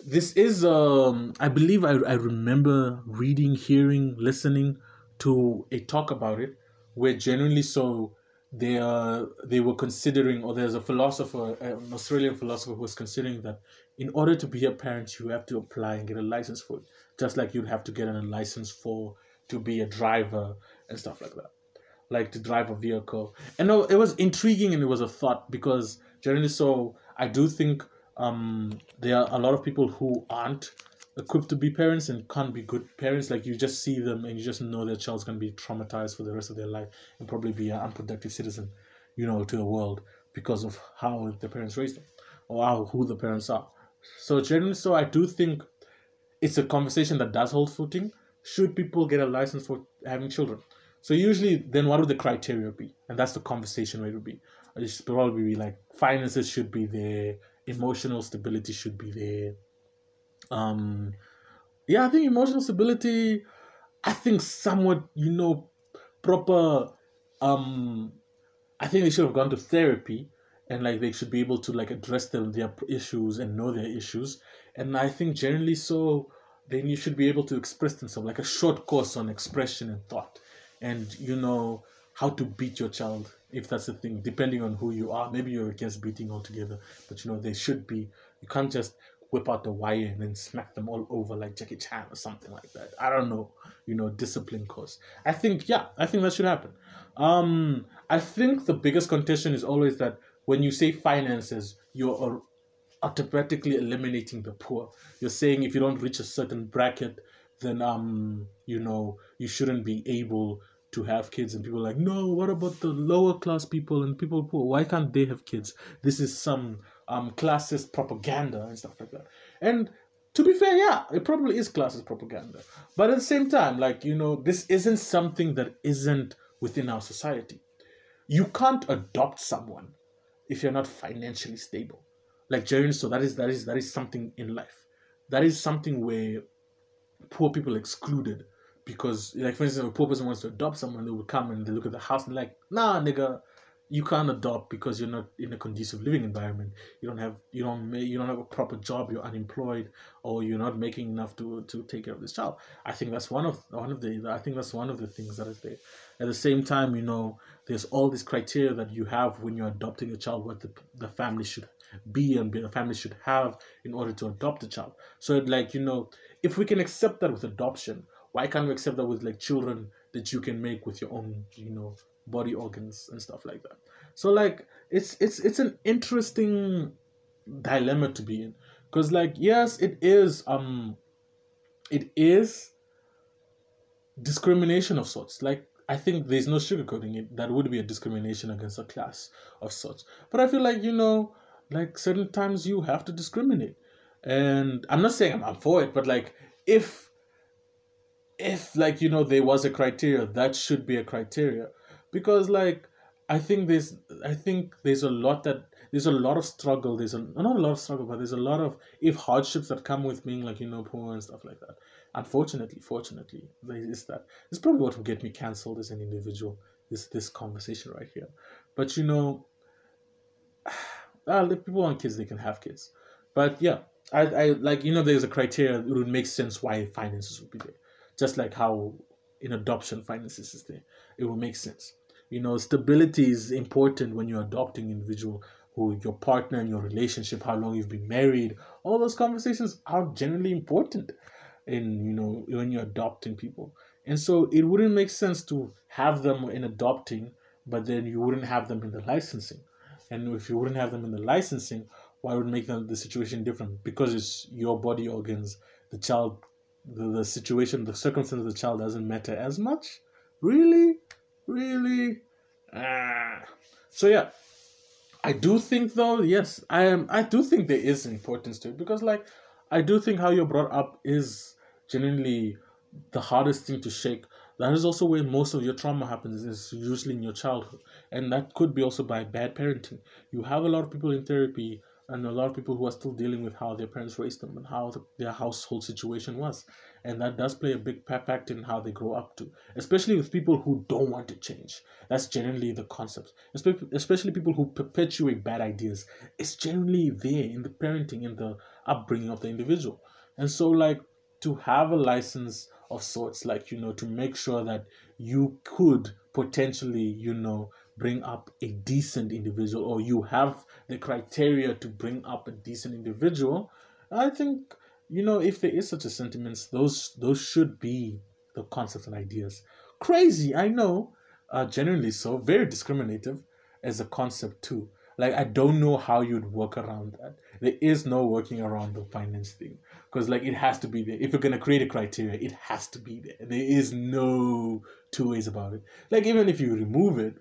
this is um i believe I, I remember reading hearing listening to a talk about it where generally so they uh they were considering or there's a philosopher an australian philosopher who was considering that in order to be a parent you have to apply and get a license for it just like you'd have to get a license for to be a driver and stuff like that like to drive a vehicle. And it was intriguing and it was a thought because generally so i do think um, there are a lot of people who aren't equipped to be parents and can't be good parents. Like you just see them and you just know their child's gonna be traumatized for the rest of their life and probably be an unproductive citizen, you know, to the world because of how the parents raised them or how who the parents are. So generally, so I do think it's a conversation that does hold footing. Should people get a license for having children? So usually, then what would the criteria be? And that's the conversation where it would be. It should probably be like finances should be there, emotional stability should be there. Um, yeah, I think emotional stability. I think somewhat, you know, proper. Um, I think they should have gone to therapy, and like they should be able to like address them their issues and know their issues. And I think generally so, then you should be able to express themselves like a short course on expression and thought, and you know how to beat your child if that's the thing. Depending on who you are, maybe you're against beating altogether, but you know they should be. You can't just whip out the wire and then smack them all over like Jackie Chan or something like that. I don't know, you know, discipline course. I think yeah, I think that should happen. Um, I think the biggest contention is always that when you say finances, you're automatically eliminating the poor. You're saying if you don't reach a certain bracket, then um, you know, you shouldn't be able to have kids and people like no what about the lower class people and people poor? Why can't they have kids? This is some um classist propaganda and stuff like that. And to be fair yeah it probably is classist propaganda. But at the same time like you know this isn't something that isn't within our society. You can't adopt someone if you're not financially stable. Like Jerry so that is that is that is something in life. That is something where poor people excluded because like for instance, if a poor person wants to adopt someone, they would come and they look at the house and like, nah, nigga, you can't adopt because you're not in a conducive living environment. You don't have you don't you don't have a proper job. You're unemployed, or you're not making enough to to take care of this child. I think that's one of one of the I think that's one of the things that is there. At the same time, you know, there's all these criteria that you have when you're adopting a child, what the the family should be and the family should have in order to adopt a child. So, like you know, if we can accept that with adoption, why can't we accept that with like children that you can make with your own you know body organs and stuff like that so like it's it's it's an interesting dilemma to be in because like yes it is um it is discrimination of sorts like I think there's no sugarcoating it. That would be a discrimination against a class of sorts. But I feel like, you know, like certain times you have to discriminate. And I'm not saying I'm, I'm for it, but like if if like you know there was a criteria that should be a criteria. Because like i think there's i think there's a lot that there's a lot of struggle there's a not a lot of struggle but there's a lot of if hardships that come with being like you know poor and stuff like that. Unfortunately fortunately there is that. It's probably what will get me cancelled as an individual this this conversation right here. But you know uh, if people want kids they can have kids. But yeah I, I like you know there's a criteria it would make sense why finances would be there just like how in adoption finances is there. It will make sense. You know, stability is important when you're adopting individual who your partner and your relationship, how long you've been married, all those conversations are generally important in you know when you're adopting people. And so it wouldn't make sense to have them in adopting, but then you wouldn't have them in the licensing. And if you wouldn't have them in the licensing, why would make them the situation different? Because it's your body organs, the child the, the situation, the circumstance of the child doesn't matter as much. Really? Really? Ah. So yeah. I do think though, yes, I am I do think there is importance to it because like I do think how you're brought up is genuinely the hardest thing to shake. That is also where most of your trauma happens, is usually in your childhood. And that could be also by bad parenting. You have a lot of people in therapy and a lot of people who are still dealing with how their parents raised them and how the, their household situation was. And that does play a big factor in how they grow up to especially with people who don't want to change. That's generally the concept. Especially people who perpetuate bad ideas. It's generally there in the parenting in the upbringing of the individual. And so like to have a license of sorts like you know to make sure that you could potentially you know bring up a decent individual or you have the criteria to bring up a decent individual i think you know if there is such a sentiment those those should be the concepts and ideas. Crazy i know uh generally so very discriminative as a concept too. Like i don't know how you'd work around that. There is no working around the finance thing because like it has to be there. If you're going to create a criteria it has to be there. There is no two ways about it. Like even if you remove it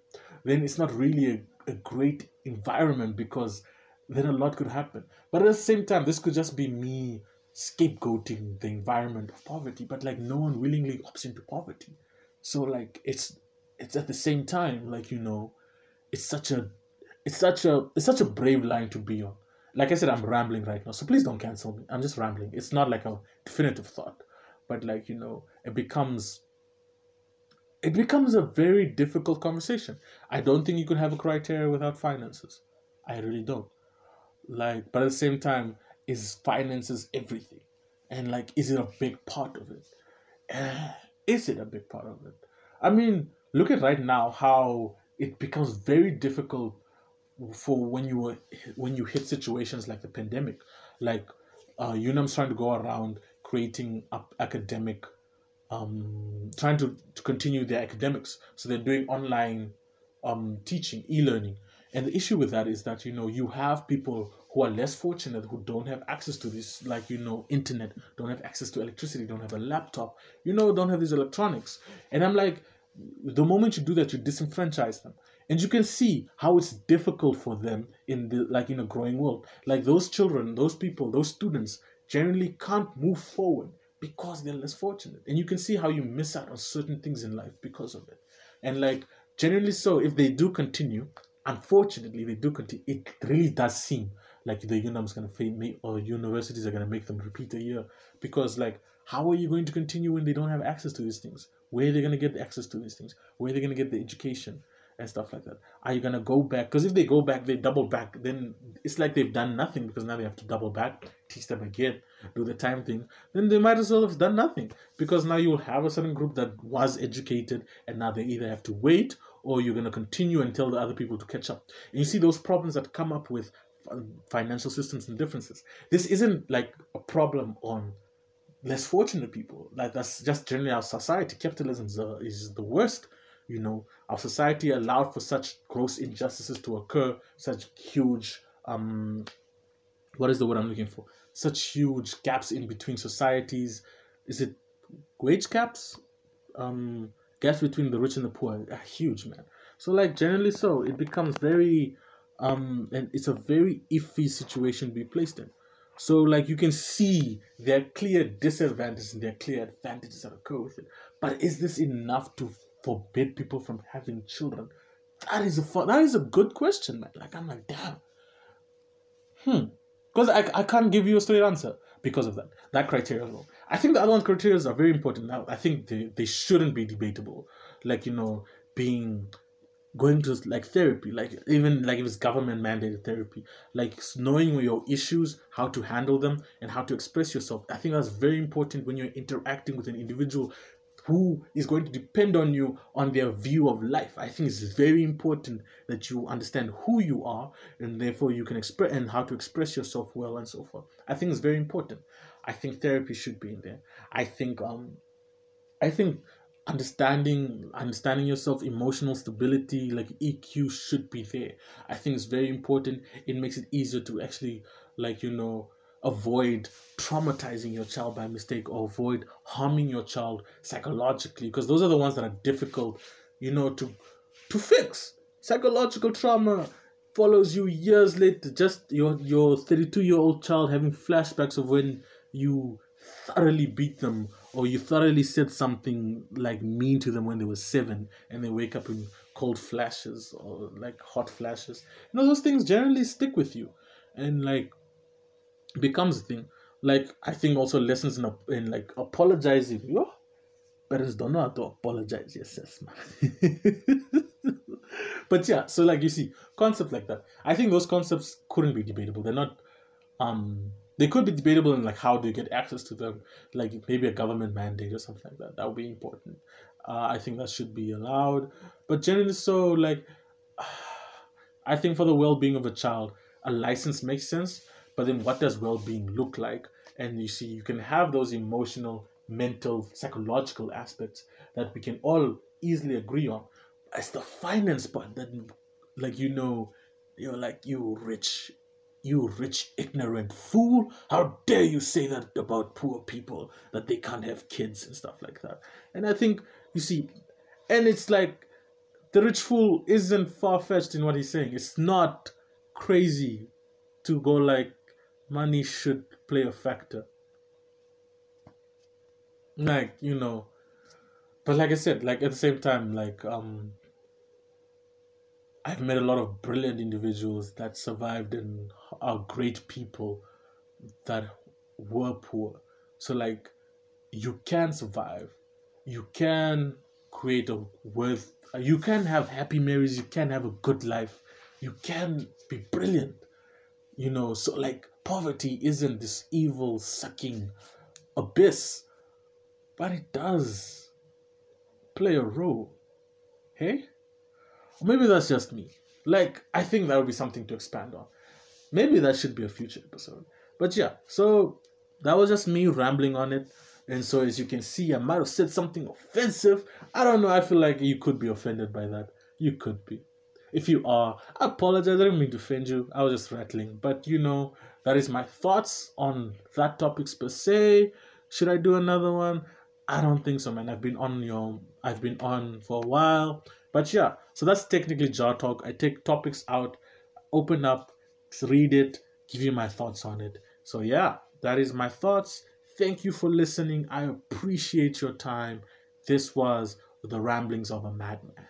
then it's not really a, a great environment because then a lot could happen. But at the same time, this could just be me scapegoating the environment of poverty, but like no one willingly opts into poverty. So like it's it's at the same time like you know, it's such a it's such a it's such a brave line to be on. Like I said, I'm rambling right now, so please don't cancel me. I'm just rambling. It's not like a definitive thought, but like you know, it becomes it becomes a very difficult conversation. I don't think you could have a criteria without finances. I really don't. Like, but at the same time, is finances everything? And like, is it a big part of it? Uh, is it a big part of it? I mean, look at right now how it becomes very difficult for when you when you hit situations like the pandemic, like uh, UNAM's trying to go around creating up academic um, trying to, to continue their academics. So they're doing online um, teaching, e-learning. And the issue with that is that, you know, you have people who are less fortunate who don't have access to this, like, you know, internet, don't have access to electricity, don't have a laptop, you know, don't have these electronics. And I'm like, the moment you do that, you disenfranchise them. And you can see how it's difficult for them in the like in a growing world. Like those children, those people, those students generally can't move forward because they're less fortunate. And you can see how you miss out on certain things in life because of it. And like generally so, if they do continue, unfortunately they do continue, it really does seem like the UNAM's gonna fail me or universities are gonna make them repeat a year. Because like how are you going to continue when they don't have access to these things? Where are they gonna get access to these things? Where are they gonna get the education? And stuff like that. Are you gonna go back? Because if they go back, they double back, then it's like they've done nothing because now they have to double back, teach them again, do the time thing. Then they might as well have done nothing because now you'll have a certain group that was educated and now they either have to wait or you're gonna continue and tell the other people to catch up. And you see those problems that come up with financial systems and differences. This isn't like a problem on less fortunate people. Like that's just generally our society. Capitalism is, uh, is the worst you know, our society allowed for such gross injustices to occur, such huge um what is the word I'm looking for? Such huge gaps in between societies. Is it wage gaps? Um gaps between the rich and the poor are huge, man. So like generally so it becomes very um and it's a very iffy situation to be placed in. So like you can see there are clear disadvantages and there are clear advantages that occur with it. But is this enough to forbid people from having children? That is a fun, that is a good question, man. Like I'm like, damn. Hmm. Because I, I can't give you a straight answer because of that. That criteria. I think the other one criteria are very important. Now I think they, they shouldn't be debatable. Like, you know, being going to like therapy, like even like if it's government mandated therapy, like knowing your issues, how to handle them, and how to express yourself. I think that's very important when you're interacting with an individual who is going to depend on you on their view of life. I think it's very important that you understand who you are and therefore you can express and how to express yourself well and so forth. I think it's very important. I think therapy should be in there. I think um I think understanding understanding yourself emotional stability like eq should be there i think it's very important it makes it easier to actually like you know avoid traumatizing your child by mistake or avoid harming your child psychologically because those are the ones that are difficult you know to to fix. Psychological trauma follows you years later. Just your your 32 year old child having flashbacks of when you thoroughly beat them or you thoroughly said something like mean to them when they were seven and they wake up in cold flashes or like hot flashes. You know those things generally stick with you. And like becomes a thing. Like I think also lessons in, in like apologizing. Yo, parents don't know how to apologize. Yes, yes, man. but yeah, so like you see, concepts like that. I think those concepts couldn't be debatable. They're not. Um, they could be debatable in like how do you get access to them, like maybe a government mandate or something like that. That would be important. Uh, I think that should be allowed. But generally, so like, I think for the well-being of a child, a license makes sense but then what does well-being look like? And you see you can have those emotional mental psychological aspects that we can all easily agree on. It's the finance part that like you know you're like you rich you rich ignorant fool. How dare you say that about poor people that they can't have kids and stuff like that. And i think you see and it's like the rich fool isn't far-fetched in what he's saying. It's not crazy to go like money should play a factor. Like you know but like i said like at the same time like um i've met a lot of brilliant individuals that survived and are great people that were poor. So like you can survive. You can create a worth you can have happy marriages. You can have a good life. You can be brilliant you know. So like poverty isn't this evil sucking abyss but it does play a role. Hey? Maybe that's just me. Like, I think that would be something to expand on. Maybe that should be a future episode. But yeah, so that was just me rambling on it. And so, as you can see, I might have said something offensive. I don't know. I feel like you could be offended by that. You could be. If you are, I apologize. I didn't mean to offend you. I was just rattling. But you know, that is my thoughts on that topics per se. Should I do another one? I don't think so, man. I've been on your, I've been on for a while, but yeah. So that's technically JarTalk. I take topics out, open up, read it, give you my thoughts on it. So yeah, that is my thoughts. Thank you for listening. I appreciate your time. This was the ramblings of a madman.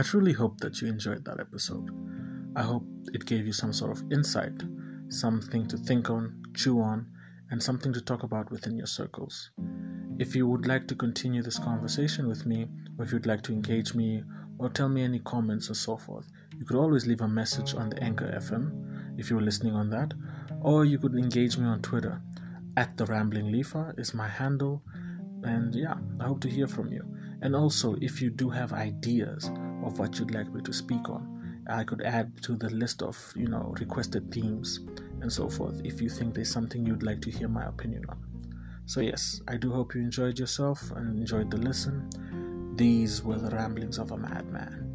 I truly hope that you enjoyed that episode. I hope it gave you some sort of insight, something to think on, chew on, and something to talk about within your circles. If you would like to continue this conversation with me, or if you'd like to engage me, or tell me any comments or so forth, you could always leave a message on the Anchor FM if you were listening on that, or you could engage me on Twitter. At the Rambling Leafer is my handle, and yeah, I hope to hear from you. And also, if you do have ideas of what you'd like me to speak on. I could add to the list of, you know, requested themes and so forth if you think there's something you'd like to hear my opinion on. So, yes, I do hope you enjoyed yourself and enjoyed the listen. These were the ramblings of a madman.